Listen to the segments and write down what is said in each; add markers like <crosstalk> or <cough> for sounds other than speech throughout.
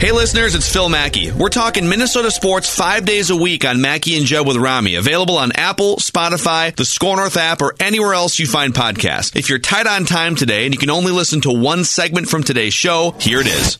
Hey listeners, it's Phil Mackey. We're talking Minnesota sports five days a week on Mackey and Judd with Rami. Available on Apple, Spotify, the Score North app, or anywhere else you find podcasts. If you're tight on time today and you can only listen to one segment from today's show, here it is.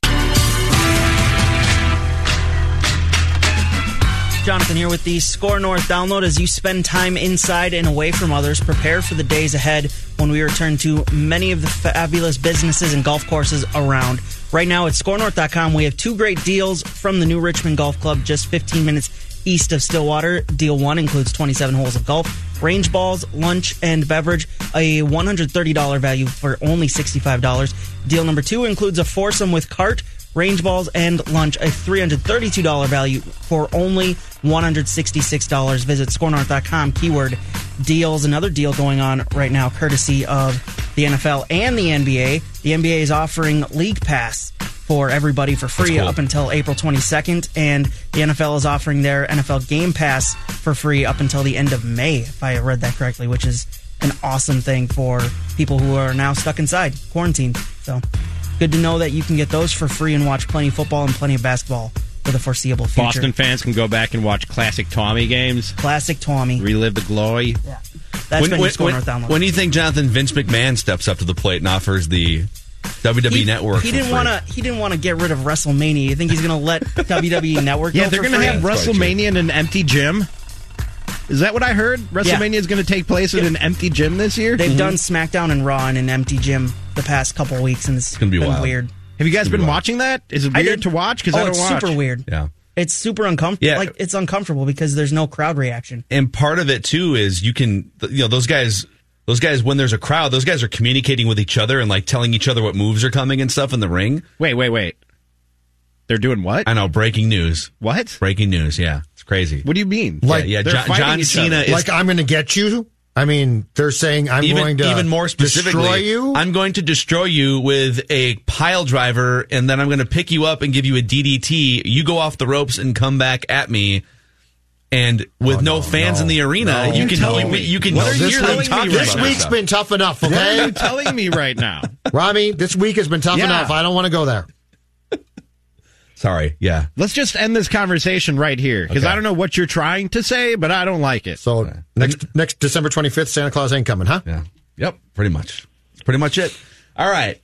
Jonathan here with the Score North download as you spend time inside and away from others. Prepare for the days ahead when we return to many of the fabulous businesses and golf courses around. Right now at scorenorth.com, we have two great deals from the new Richmond Golf Club just 15 minutes east of Stillwater. Deal one includes 27 holes of golf, range balls, lunch, and beverage, a $130 value for only $65. Deal number two includes a foursome with cart, range balls, and lunch, a $332 value for only $166. Visit scorenorth.com, keyword deals. Another deal going on right now, courtesy of the NFL and the NBA. The NBA is offering League Pass for everybody for free cool. up until April 22nd, and the NFL is offering their NFL Game Pass for free up until the end of May, if I read that correctly, which is an awesome thing for people who are now stuck inside, quarantined. So good to know that you can get those for free and watch plenty of football and plenty of basketball for the foreseeable future. Boston fans can go back and watch classic Tommy games, Classic Tommy. relive the glory. Yeah. That's when, been your when, Score when- North when do you think Jonathan Vince McMahon steps up to the plate and offers the WWE he, Network? He didn't want to. He didn't want to get rid of WrestleMania. You think he's going to let <laughs> WWE Network? Yeah, go they're going to have WrestleMania in an empty gym. Is that what I heard? WrestleMania is going to take place in an empty gym this year. They've mm-hmm. done SmackDown and Raw in an empty gym the past couple weeks, and it's, gonna be been wild. weird. Have you guys been be watching that? Is it I weird did- to watch? Because oh, I don't it's watch. super weird. Yeah. It's super uncomfortable. Yeah. Like it's uncomfortable because there's no crowd reaction. and part of it too is you can you know those guys those guys when there's a crowd those guys are communicating with each other and like telling each other what moves are coming and stuff in the ring Wait, wait, wait. They're doing what? i know breaking news What? breaking news yeah it's crazy What do you mean? like yeah, They're John, fighting John each Cena other. is like I'm going to get you. I mean, they're saying I'm even, going to even more specifically destroy you. i'm going to destroy you with a pile driver and then i'm going to pick you up and give you a ddt you go off the ropes and come back at me and with Oh, no, no, fans no, in the arena no, you can telling you, me- you can what are hear you them telling me talking right this about week's stuff. been tough enough. What are Okay, you telling me right now? <laughs> Rami, this week has been tough Yeah. enough. I don't want to go there. Sorry yeah Let's just end this conversation right here because Okay. I don't know what you're trying to say, but I don't like it. So next next December 25th, Santa Claus ain't coming, huh? Yeah. Yep. Pretty much. That's pretty much it. All right.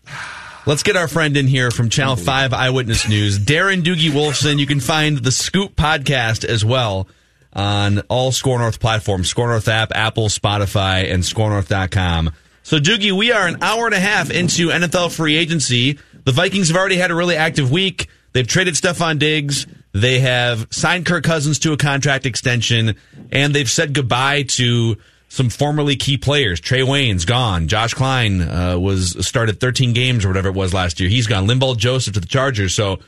Let's get our friend in here from Channel 5 Eyewitness News, Darren Doogie Wolfson. You can find the Scoop podcast as well on all Score North platforms, Score North app, Apple, Spotify, and scorenorth.com. So, Doogie, we are an hour and a half into NFL free agency. The Vikings have already had a really active week. They've traded Stefon Diggs. They have signed Kirk Cousins to a contract extension, and they've said goodbye to some formerly key players. Trae Waynes gone. Josh Kline uh, was started 13 games or whatever it was last year. He's gone. Linval Joseph to the Chargers. So,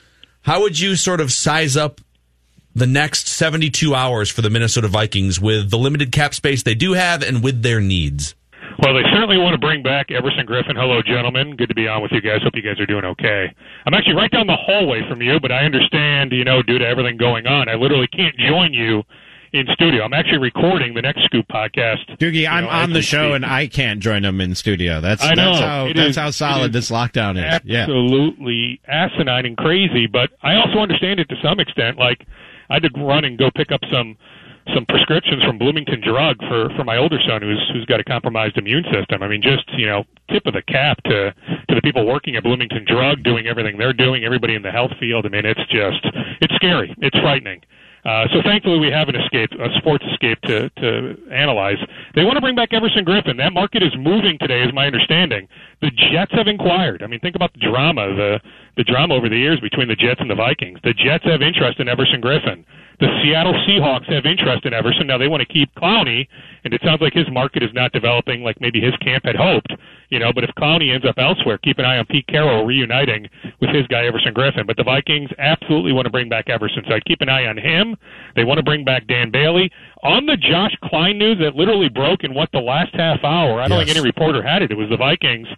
how would you sort of size up the next 72 hours for the Minnesota Vikings with the limited cap space they do have and with their needs? Well, they certainly want to bring back Everson Griffen. Hello, gentlemen. Good to be on with you guys. Hope you guys are doing okay. I'm actually right down the hallway from you, but I understand, you know, due to everything going on, I literally can't join you in studio. I'm actually recording the next Scoop podcast. Doogie, I'm know, on the show speak. and I can't join them in studio. That's I know. that's how It that's is- how solid this lockdown is. Yeah. absolutely asinine and crazy. But I also understand it to some extent. Like I had to run and go pick up some some prescriptions from Bloomington Drug for for my older son who's who's got a compromised immune system. I mean, just you know, tip of the cap to to the people working at Bloomington Drug, doing everything they're doing, everybody in the health field. I mean, it's just it's scary. It's frightening. Uh, so thankfully we have an escape, a sports escape to, to analyze. They want to bring back Everson Griffen. That market is moving today, is my understanding. The Jets have inquired. I mean, think about the drama, the the drama over the years between the Jets and the Vikings. The Jets have interest in Everson Griffen. The Seattle Seahawks have interest in Everson. Now they want to keep Clowney, and it sounds like his market is not developing like maybe his camp had hoped. You know, but if Clowney ends up elsewhere, keep an eye on Pete Carroll reuniting with his guy Everson Griffen. But the Vikings absolutely want to bring back Everson, so I'd keep an eye on him. They want to bring back Dan Bailey. On the Josh Kline news that literally broke in what the last half hour, I don't yes. think any reporter had it. It was the Vikings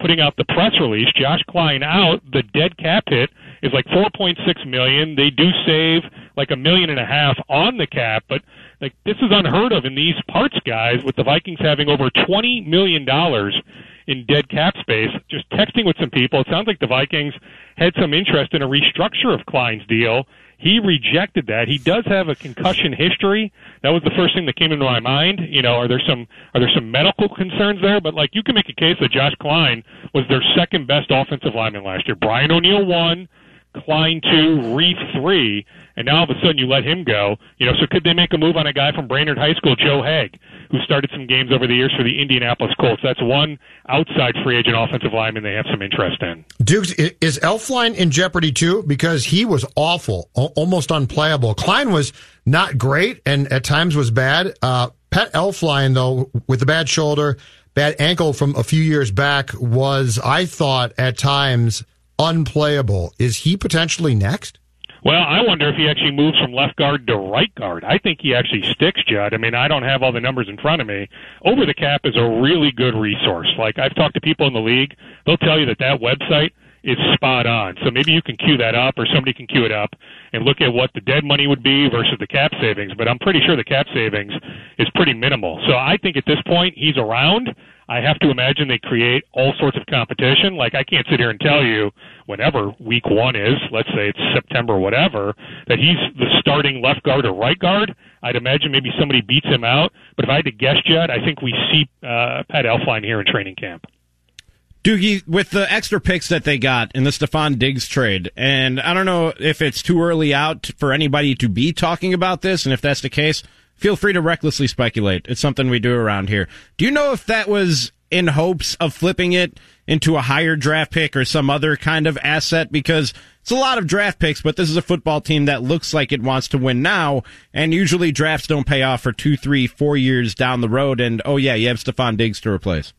putting out the press release. Josh Kline out. The dead cap hit is like 4.6 million. They do save like a million and a half on the cap, but like this is unheard of in these parts guys with the Vikings having over 20 million dollars in dead cap space. Just texting with some people, it sounds like the Vikings had some interest in a restructure of Kline's deal. He rejected that. He does have a concussion history. That was the first thing that came into my mind. You know, are there some are there some medical concerns there? But like you can make a case that Josh Kline was their second best offensive lineman last year. Brian O'Neill won. Kline two, Reiff three, and now all of a sudden you let him go. You know, so could they make a move on a guy from Brainerd High School, Joe Haeg, who started some games over the years for the Indianapolis Colts? That's one outside free agent offensive lineman they have some interest in. Dukes, is Elflein in jeopardy too? Because he was awful, almost unplayable. Kline was not great and at times was bad. Uh, Pat Elflein, though, with the bad shoulder, bad ankle from a few years back, was, I thought, at times unplayable. Is he potentially next? Well, I wonder if he actually moves from left guard to right guard. I think he actually sticks, Judd. I mean, I don't have all the numbers in front of me. Over the Cap is a really good resource. Like I've talked to people in the league, they'll tell you that that website is spot on. So maybe you can cue that up or somebody can cue it up and look at what the dead money would be versus the cap savings. But I'm pretty sure the cap savings is pretty minimal. So I think at this point he's around. I have to imagine they create all sorts of competition. Like I can't sit here and tell you whenever week one is, let's say it's September, whatever, that he's the starting left guard or right guard. I'd imagine maybe somebody beats him out. But if I had to guess, Judd, I think we see uh, Pat Elflein here in training camp. Doogie, with the extra picks that they got in the Stefon Diggs trade, and I don't know if it's too early out for anybody to be talking about this, and if that's the case, feel free to recklessly speculate. It's something we do around here. Do you know if that was in hopes of flipping it into a higher draft pick or some other kind of asset? Because it's a lot of draft picks, but this is a football team that looks like it wants to win now, and usually drafts don't pay off for two, three, four years down the road, and oh yeah, you have Stefon Diggs to replace.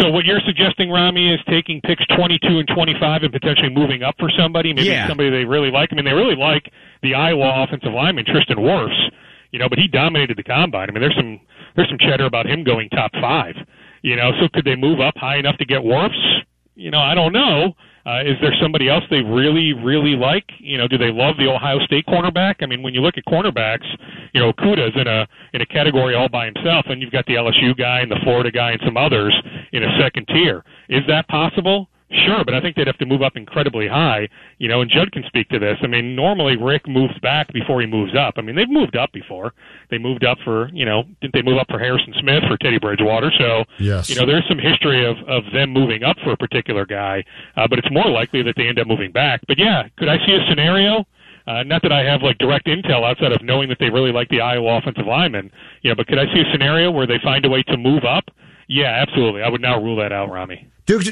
So what you're suggesting, Rami, is taking picks 22 and 25 and potentially moving up for somebody, maybe yeah. somebody they really like. I mean, they really like the Iowa offensive lineman Tristan Wirfs, you know, but he dominated the combine. I mean, there's some there's some chatter about him going top five, you know. So could they move up high enough to get Wirfs? You know, I don't know. Uh, is there somebody else they really, really like? You know, do they love the Ohio State cornerback? I mean, when you look at cornerbacks, you know, Okudah's in a in a category all by himself, and you've got the LSU guy and the Florida guy and some others in a second tier. Is that possible? Sure, but I think they'd have to move up incredibly high, you know, and Judd can speak to this. I mean, normally Rick moves back before he moves up. I mean, they've moved up before. They moved up for, you know, didn't they move up for Harrison Smith for Teddy Bridgewater? So, yes. you know, there's some history of, of them moving up for a particular guy, uh, but it's more likely that they end up moving back. But yeah, could I see a scenario? Uh, not that I have like direct intel outside of knowing that they really like the Iowa offensive lineman, you know, but could I see a scenario where they find a way to move up? Yeah, absolutely. I would now rule that out, Rami. Duke,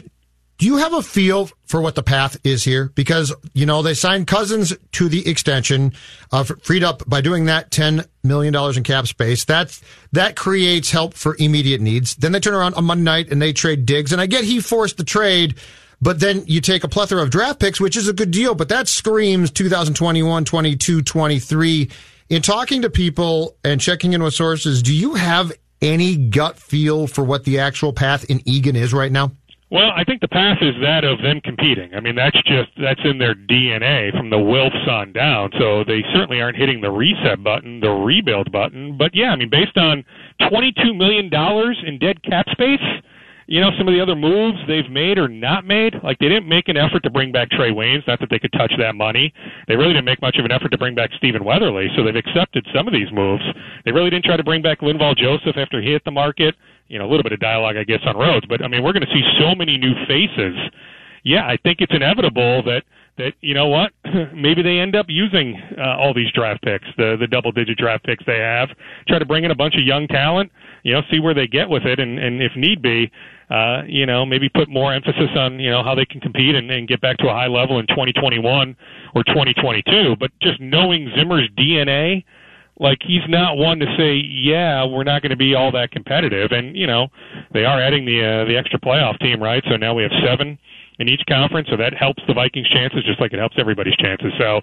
do you have a feel for what the path is here? Because, you know, they signed Cousins to the extension, uh, freed up by doing that $10 million in cap space. That's, that creates help for immediate needs. Then they turn around on Monday night and they trade Diggs. And I get he forced the trade, but then you take a plethora of draft picks, which is a good deal, but that screams 2021, 22, 23. In talking to people and checking in with sources, do you have any gut feel for what the actual path in Eagan is right now? Well, I think the path is that of them competing. I mean, that's just that's in their DNA from the Wilfs on down. So they certainly aren't hitting the reset button, the rebuild button. But yeah, I mean, based on twenty-two million dollars in dead cap space, you know, some of the other moves they've made or not made, like they didn't make an effort to bring back Trae Waynes. Not that they could touch that money. They really didn't make much of an effort to bring back Stephen Weatherly. So they've accepted some of these moves. They really didn't try to bring back Linval Joseph after he hit the market you know a little bit of dialogue, I guess, on Rhodes. But I mean, we're going to see so many new faces. Yeah, I think it's inevitable that that you know what <clears throat> maybe they end up using uh, all these draft picks the the double digit draft picks they have try to bring in a bunch of young talent you know see where they get with it and and if need be uh you know maybe put more emphasis on you know how they can compete and, and get back to a high level in 2021 or 2022 but just knowing Zimmer's DNA like he's not one to say, yeah, we're not going to be all that competitive. And you know, they are adding the uh, the extra playoff team, right? So now we have seven in each conference, so that helps the Vikings' chances just like it helps everybody's chances. So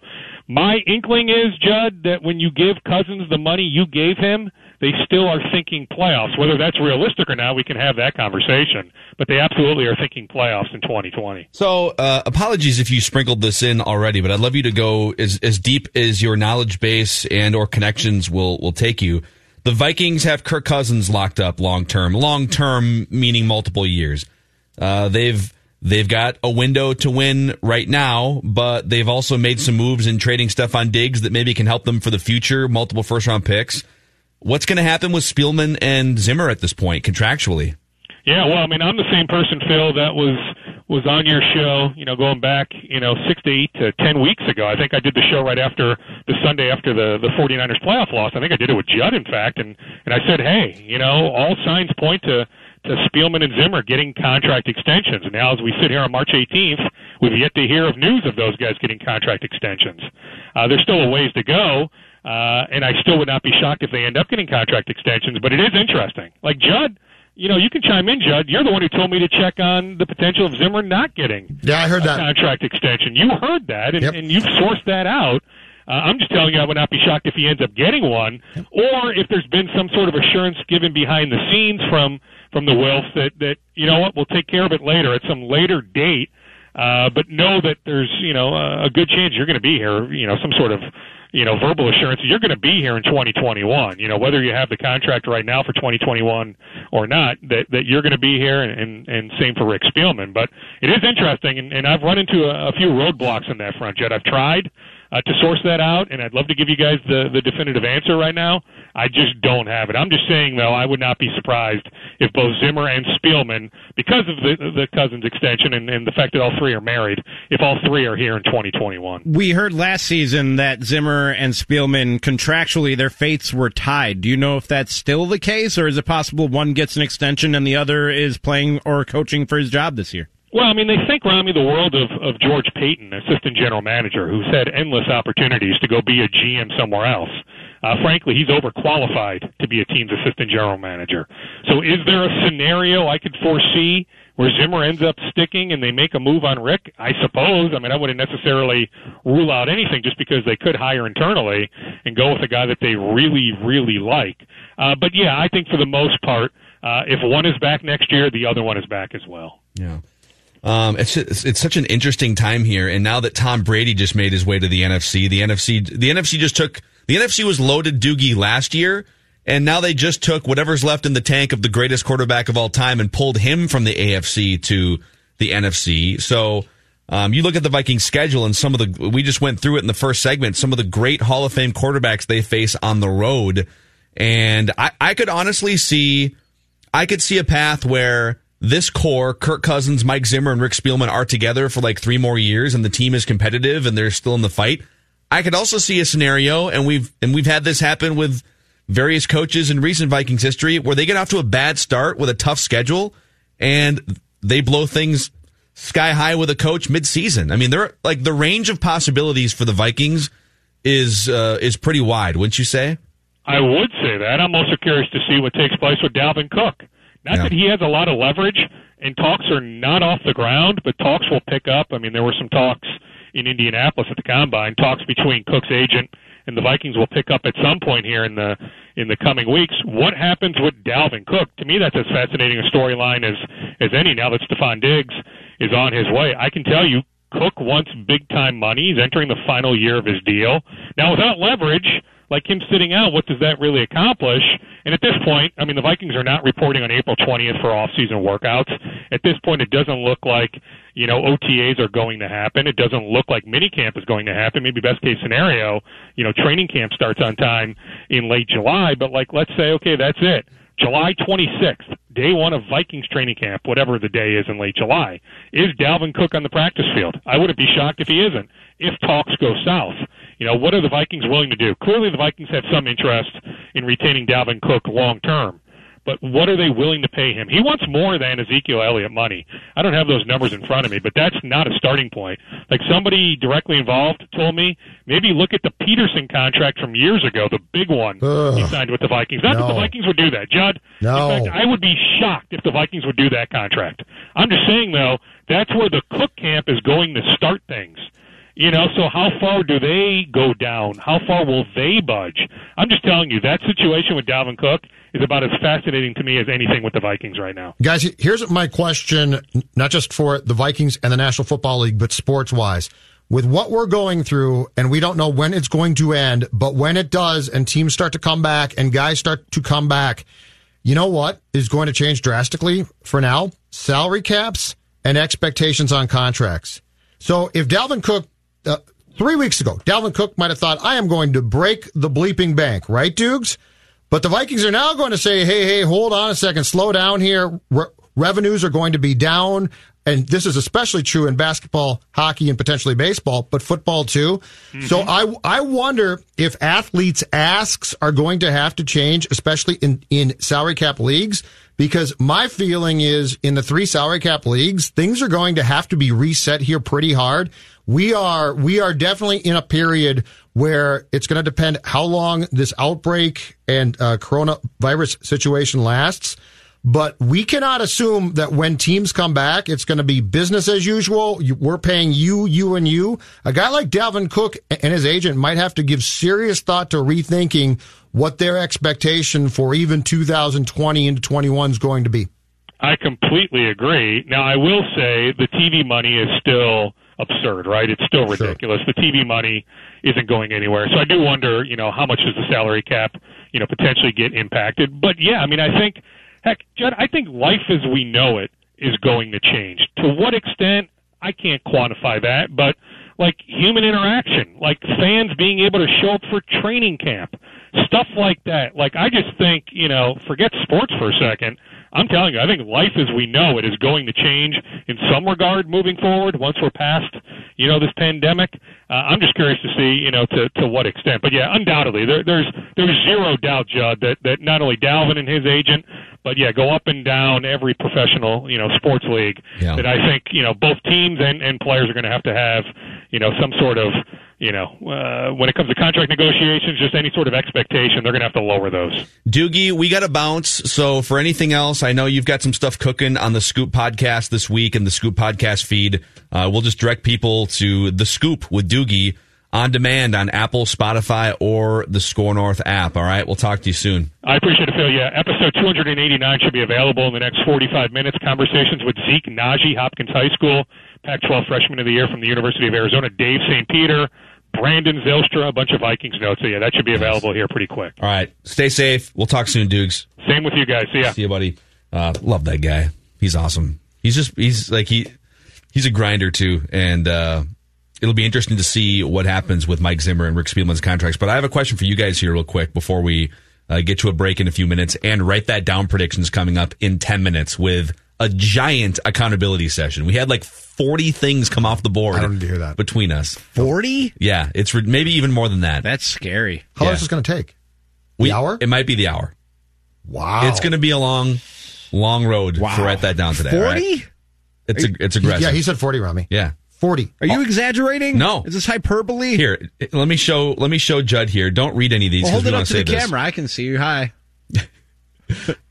my inkling is, Judd, that when you give Cousins the money you gave him, they still are thinking playoffs. Whether that's realistic or not, we can have that conversation. But they absolutely are thinking playoffs in 2020. So, uh, apologies if you sprinkled this in already, but I'd love you to go as as deep as your knowledge base and or connections will will take you. The Vikings have Kirk Cousins locked up long term. Long term meaning multiple years. Uh, they've They've got a window to win right now, but they've also made some moves in trading Stefon Diggs that maybe can help them for the future, multiple first round picks. What's going to happen with Spielman and Zimmer at this point contractually? Yeah, well, I mean, I'm the same person, Phil, that was was on your show, you know, going back, you know, six to eight to ten weeks ago. I think I did the show right after the Sunday after the the 49ers playoff loss. I think I did it with Judd, in fact, and and I said, hey, you know, all signs point to to Spielman and Zimmer getting contract extensions. And now, as we sit here on March 18th, we've yet to hear of news of those guys getting contract extensions. Uh, there's still a ways to go, uh, and I still would not be shocked if they end up getting contract extensions. But it is interesting. Like Judd, you know, you can chime in, Judd. You're the one who told me to check on the potential of Zimmer not getting yeah, I heard that contract extension. You heard that, and, Yep. and you've sourced that out. Uh, I'm just telling you, I would not be shocked if he ends up getting one, or if there's been some sort of assurance given behind the scenes from from the Wilfs that that you know what, we'll take care of it later at some later date. Uh, but know that there's you know a good chance you're going to be here. You know, some sort of you know verbal assurance you're going to be here in 2021. You know, whether you have the contract right now for 2021 or not, that that you're going to be here, and, and and same for Rick Spielman. But it is interesting, and, and I've run into a, a few roadblocks in that front, Judd. I've tried uh, to source that out, and I'd love to give you guys the, the definitive answer right now. I just don't have it. I'm just saying, though, I would not be surprised if both Zimmer and Spielman, because of the, the Cousins extension and, and the fact that all three are married, if all three are here in 2021. We heard last season that Zimmer and Spielman contractually their fates were tied. Do you know if that's still the case, or is it possible one gets an extension and the other is playing or coaching for his job this year? Well, I mean, they think, Rami, the world of, of George Paton, assistant general manager, who's had endless opportunities to go be a GM somewhere else. Uh, frankly, he's overqualified to be a team's assistant general manager. So, is there a scenario I could foresee where Zimmer ends up sticking and they make a move on Rick? I suppose. I mean, I wouldn't necessarily rule out anything just because they could hire internally and go with a guy that they really, really like. Uh, but yeah, I think for the most part, uh, if one is back next year, the other one is back as well. Yeah. Um, it's, it's it's such an interesting time here, and now that Tom Brady just made his way to the NFC, the NFC the NFC just took the NFC was loaded Doogie last year, and now they just took whatever's left in the tank of the greatest quarterback of all time and pulled him from the AFC to the NFC. So um, you look at the Vikings schedule, and some of the we just went through it in the first segment. Some of the great Hall of Fame quarterbacks they face on the road, and I, I could honestly see I could see a path where this core, Kirk Cousins, Mike Zimmer, and Rick Spielman are together for like three more years and the team is competitive and they're still in the fight. I could also see a scenario, and we've and we've had this happen with various coaches in recent Vikings history, where they get off to a bad start with a tough schedule and they blow things sky high with a coach mid-season. I mean, they're like the range of possibilities for the Vikings is uh, is pretty wide, wouldn't you say? I would say that. I'm also curious to see what takes place with Dalvin Cook. Not Yeah. that he has a lot of leverage, and talks are not off the ground, but talks will pick up. I mean, there were some talks in Indianapolis at the combine, talks between Cook's agent and the Vikings will pick up at some point here in the in the coming weeks. What happens with Dalvin Cook? To me, that's as fascinating a storyline as as any. Now that Stefon Diggs is on his way, I can tell you, Cook wants big time money. He's entering the final year of his deal now without leverage. Like him sitting out, what does that really accomplish? And at this point, I mean, the Vikings are not reporting on April 20th for off-season workouts. At this point, it doesn't look like you know OTAs are going to happen. It doesn't look like minicamp is going to happen. Maybe best case scenario, you know, training camp starts on time in late July. But like, let's say, okay, that's it. July 26th, day one of Vikings training camp, whatever the day is in late July, is Dalvin Cook on the practice field? I wouldn't be shocked if he isn't. If talks go south, you know, what are the Vikings willing to do? Clearly, the Vikings have some interest in retaining Dalvin Cook long term but what are they willing to pay him? He wants more than Ezekiel Elliott money. I don't have those numbers in front of me, but that's not a starting point. Like somebody directly involved told me, maybe look at the Peterson contract from years ago, the big one Ugh. he signed with the Vikings. Not No. that the Vikings would do that, Judd. No. In fact, I would be shocked if the Vikings would do that contract. I'm just saying though, that's where the Cook camp is going to start things. You know, so how far do they go down? How far will they budge? I'm just telling you, that situation with Dalvin Cook is about as fascinating to me as anything with the Vikings right now. Guys, here's my question, not just for the Vikings and the National Football League, but sports wise. With what we're going through, and we don't know when it's going to end, but when it does and teams start to come back and guys start to come back, you know what is going to change drastically for now? Salary caps and expectations on contracts. So if Dalvin Cook, uh, three weeks ago, Dalvin Cook might have thought, I am going to break the bleeping bank, right, Dukes? But the Vikings are now going to say, hey, hey, hold on a second, slow down here. Re- revenues are going to be down. And this is especially true in basketball, hockey, and potentially baseball, but football too. So I, I wonder if athletes' asks are going to have to change, especially in, in salary cap leagues, because my feeling is in the three salary cap leagues, things are going to have to be reset here pretty hard. We are, we are definitely in a period where it's going to depend how long this outbreak and uh, coronavirus situation lasts. But we cannot assume that when teams come back, it's going to be business as usual. We're paying you, you, and you. A guy like Dalvin Cook and his agent might have to give serious thought to rethinking what their expectation for even 2020 into 21 is going to be. I completely agree. Now, I will say the TV money is still absurd, right? It's still ridiculous. The TV money isn't going anywhere. So I do wonder, you know, how much does the salary cap, you know, potentially get impacted? But yeah, I mean, I think, heck, Judd, I think life as we know it is going to change. To what extent, I can't quantify that, but like human interaction, like fans being able to show up for training camp, stuff like that. Like I just think, you know, forget sports for a second. I'm telling you, I think life as we know it is going to change in some regard moving forward once we're past, you know, this pandemic. Uh, I'm just curious to see, you know, to to what extent. But yeah, undoubtedly, there, there's there's zero doubt, Judd, that that not only Dalvin and his agent, but yeah, go up and down every professional, you know, sports league. Yeah. That I think, you know, both teams and and players are going to have to have, you know, some sort of you know, uh, when it comes to contract negotiations, just any sort of expectation, they're going to have to lower those. Doogie, we got to bounce. So for anything else, I know you've got some stuff cooking on the Scoop podcast this week and the Scoop podcast feed. Uh, we'll just direct people to the Scoop with Doogie on demand on Apple, Spotify, or the Score North app. All right, we'll talk to you soon. I appreciate it, Phil. Yeah, episode 289 should be available in the next 45 minutes. Conversations with Zeke Nnaji, Hopkins High School, Pac-12 Freshman of the Year from the University of Arizona, Dave St. Peter, Brandon Zylstra, a bunch of Vikings notes. So yeah, that should be available here pretty quick. All right, stay safe. We'll talk soon, Dukes. Same with you guys. See ya. See you, buddy. Uh, love that guy. He's awesome. He's just he's like he he's a grinder too, and uh, it'll be interesting to see what happens with Mike Zimmer and Rick Spielman's contracts. But I have a question for you guys here, real quick, before we uh, get to a break in a few minutes, and write that down. Predictions coming up in ten minutes with a giant accountability session. We had like forty things come off the board. I don't need to hear that. between us. 40? Yeah, it's re- maybe even more than that. That's scary. How long Yeah. is this going to take? we, hour? It might be the hour. Wow. It's going to be a long, long road Wow. to write that down today. all 40? right? It's a, it's aggressive. Yeah, he said 40, Rami. Yeah. 40. Are you oh. exaggerating? No. Is this hyperbole? Here, let me show. Let me show Judd here. Don't read any of these Well, hold we it want up to to say the this. camera. I can see you. Hi. <laughs>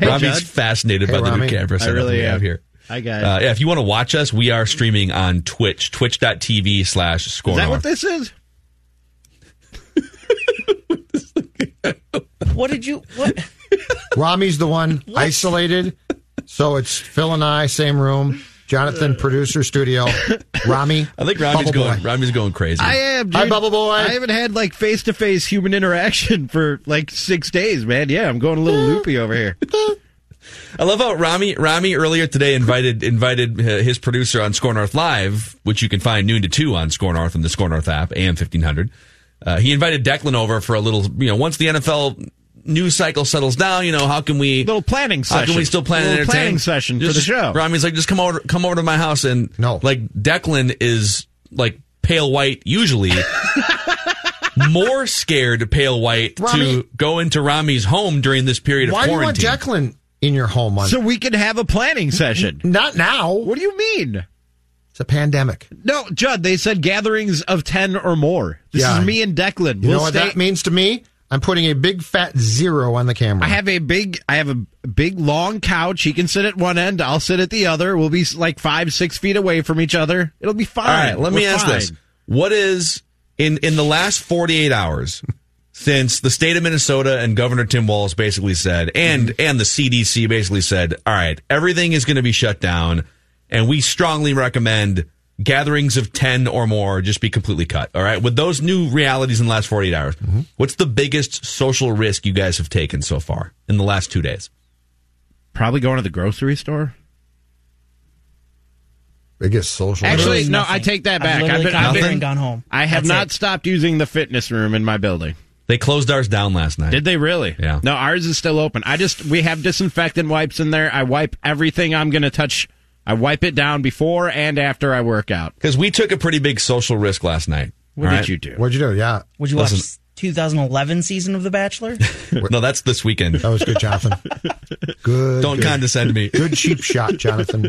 Robbie's Judd. fascinated Hey, by the new camera I setup really we have am. here. Hi, guys. Uh, yeah, if you want to watch us, we are streaming on Twitch, twitch.tv slash score. is that what this is? <laughs> What did you? What? Rami's the one isolated. So it's Phil and I, same room. Jonathan, producer, studio. <laughs> Rami. I think Robbie's Bubble going. Boy. Robbie's going crazy. I am. Hi. Bubble Boy. I haven't had like face to face human interaction for like six days, man. Yeah, I'm going a little loopy over here. <laughs> I love how Rami Rami earlier today invited invited uh, his producer on Score North Live, which you can find noon to two on Score North and the Score North app, AM fifteen hundred. Uh, he invited Declan over for a little, you know, once the NFL news cycle settles down, you know, how can we Little planning how can we still plan and Little entertain? planning session for Just- the show. Rami's like, just come over, come over to my house and No. like Declan is like pale white usually. <laughs> More scared pale white Rami- to go into Rami's home during this period of Why do you want quarantine. Declan in your home? On So we can have a planning session. not now. What do you mean? It's a pandemic. No, Judd, they said gatherings of 10 or more. This Yeah. is me and Declan. You We'll know what stay- that means to me? I'm putting a big fat zero on the camera. I have a big, I have a big long couch. He can sit at one end. I'll sit at the other. We'll be like five, six feet away from each other. It'll be fine. All right, let me We're ask fine. this: What is in in the last forty eight hours since the state of Minnesota and Governor Tim Walz basically said, and mm-hmm. and the CDC basically said, all right, everything is going to be shut down, and we strongly recommend gatherings of ten or more just be completely cut. All right, with those new realities in the last forty eight hours, mm-hmm. what's the biggest social risk you guys have taken so far in the last two days? Probably going to the grocery store. biggest social. Actually, Literally no, nothing. I take that back. I've back. literally been, I've here been- gone home. I have That's not it. stopped using the fitness room in my building. They closed ours down last night. Did they really? Yeah. No, ours is still open. I just we have disinfectant wipes in there. I wipe everything I'm going to touch. I wipe it down before and after I work out. Because we took a pretty big social risk last night. What all did right? you do? What'd you do? Yeah, Would you watch 2011 season of The Bachelor? <laughs> No, that's this weekend. that was good, Jonathan. <laughs> Good. Don't good. condescend me. Good cheap shot, Jonathan.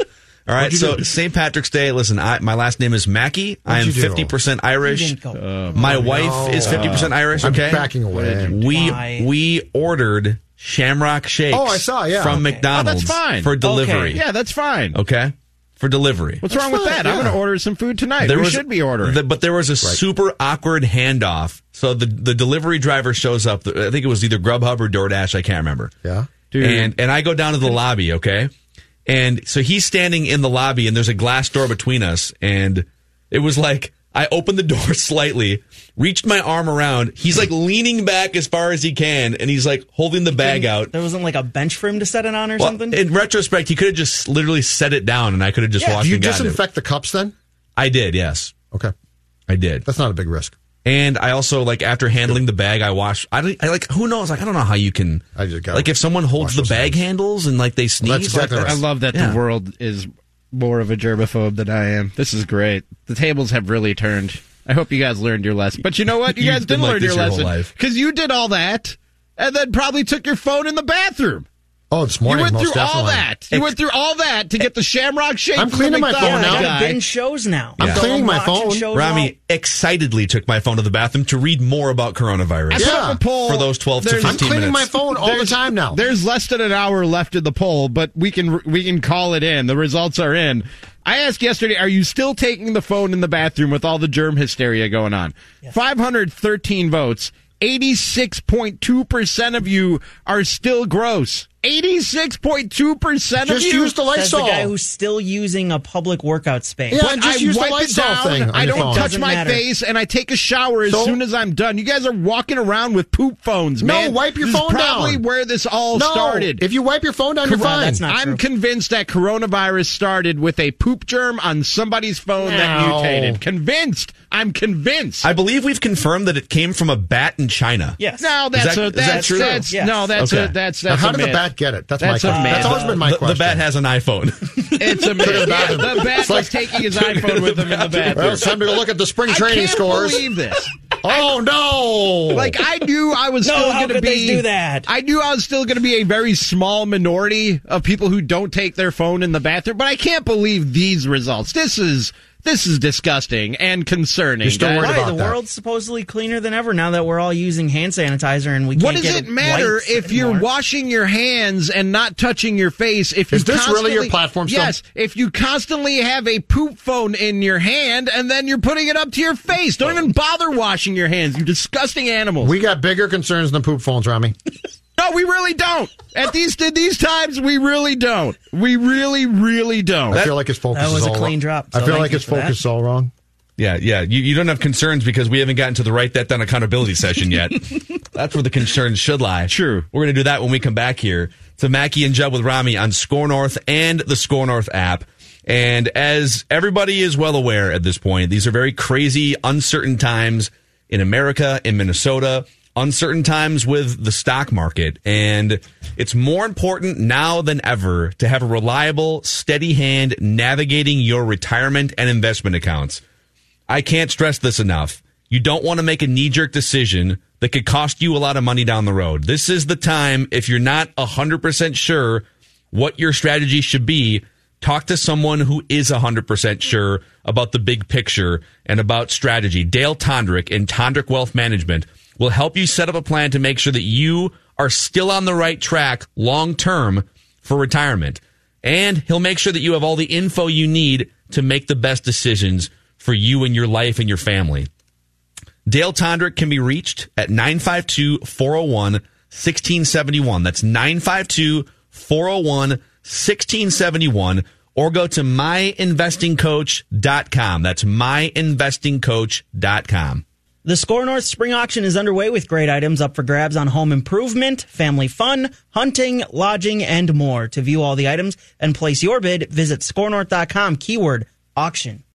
All right, so do? St. Patrick's Day. Listen, I, my last name is Mackey. I am What'd you do? fifty percent Irish. You didn't go. Oh, my wife is fifty percent Irish. I'm Okay, backing away. we Why? we ordered Shamrock shakes. Oh, I saw, yeah. from Okay. McDonald's Oh, that's fine. for delivery. Yeah, that's fine. Okay, for delivery. What's wrong with fine, that? I'm going to order some food tonight. we was- should be ordering. the- but there was a super awkward handoff. So the the delivery driver shows up. I think it was either Grubhub or DoorDash. I can't remember. Yeah. Dude. And and I go down to the lobby, okay? And so he's standing in the lobby and there's a glass door between us and it was like I opened the door <laughs> slightly, reached my arm around. He's like leaning back as far as he can and he's like holding the bag out. There wasn't like a bench for him to set it on or Well, something? in retrospect, he could have just literally set it down and I could have just Yeah. walked Do you and gotten it. disinfect the cups then? I did, yes. Okay, I did. that's not a big risk. And I also like after handling the bag, I wash. I, don't, I like who knows? Like I don't know how you can. I just gotta like if someone holds the bag things. handles and like they sneeze. That's exactly like, right. I love that Yeah. the world is more of a germaphobe than I am. This is great. The tables have really turned. I hope you guys learned your lesson. But you know what? You <laughs> You've guys didn't like learn your your lesson because you did all that and then probably took your phone in the bathroom. Oh, this You went most through all that. You went through all that to get the Shamrock Shake. I'm cleaning my phone now. I guy. gotta shows now. I'm So cleaning my phone. Rami all- excitedly took my phone to the bathroom to read more about coronavirus. I Yeah. poll For those 12 to There's- 15 I'm cleaning minutes. my phone all the time now. There's less than an hour left in the poll, but we can we can call it in. The results are in. I asked yesterday, are you still taking the phone in the bathroom with all the germ hysteria going on? 513 votes. 86.2% of you are still gross. 86.2% of Just you. use the Says the guy who's still using a public workout space. Yeah. But just I use the wipe it Lysol down. thing I don't phone. touch Doesn't my matter. face, and I take a shower as So- soon as I'm done. You guys are walking around with poop phones, No, man. wipe your This is probably down. where this all no, started. if you wipe your phone down, you're fine. that's not- I'm true. convinced that coronavirus started with a poop germ on somebody's phone that mutated. Convinced. I'm convinced. I believe we've confirmed that it came from a bat in China. Yes. no, that's that- a is that that's, true? that's Yes. no, that's Okay. a that's Now, that's how a did the myth. Bat get it? That's, That's my a question. That's always been my the, question. the bat has an iPhone. It's <laughs> a myth. the Yeah, the bat It's was like- taking his <laughs> iPhone with him in the well, bathroom. it's time to look at the spring I training can't scores. believe this. Oh no! Like I knew I was No, still going to could be. they do that? I knew I was still going to be a very small minority of people who don't take their phone in the bathroom. But I can't believe these results. This is this is disgusting and concerning. You're still worried Why? about The that. world's supposedly cleaner than ever now that we're all using hand sanitizer and we can't What does get it matter wipes if you're washing your hands and not touching your face? If you Is this really your constantly- platform still? Yes. If you constantly have a poop phone in your hand and then you're putting it up to your face, don't even bother washing your hands. You disgusting animals. we got bigger concerns than poop phones, Rami. <laughs> no, we really don't. At these at these times, we really don't. We really, really don't. I feel like his focus That was is a clean wrong. drop, I feel like you his focus is all wrong. Yeah, yeah. You, you don't have concerns because we haven't gotten to the write that down accountability session yet. <laughs> That's where the concerns should lie. True. We're going to do that when we come back here to Mackey and Judd with Rami on Score North and the Score North app. And as everybody is well aware at this point, these are very crazy, uncertain times in America, in Minnesota. Uncertain times with the stock market, and it's more important now than ever to have a reliable, steady hand navigating your retirement and investment accounts. I can't stress this enough. You don't want to make a knee jerk decision that could cost you a lot of money down the road. This is the time, if you're not 100% sure what your strategy should be, talk to someone who is 100% sure about the big picture and about strategy. Dale Tondrick in Tondrick Wealth Management will help you set up a plan to make sure that you are still on the right track long term for retirement. And he'll make sure that you have all the info you need to make the best decisions for you and your life and your family. Dale Tondrick can be reached at 952 401 1671. That's 952 401 1671. Or go to myinvestingcoach.com. That's myinvestingcoach.com. The Score North Spring Auction is underway with great items up for grabs on home improvement, family fun, hunting, lodging, and more. To view all the items and place your bid, visit scorenorth.com keyword auction.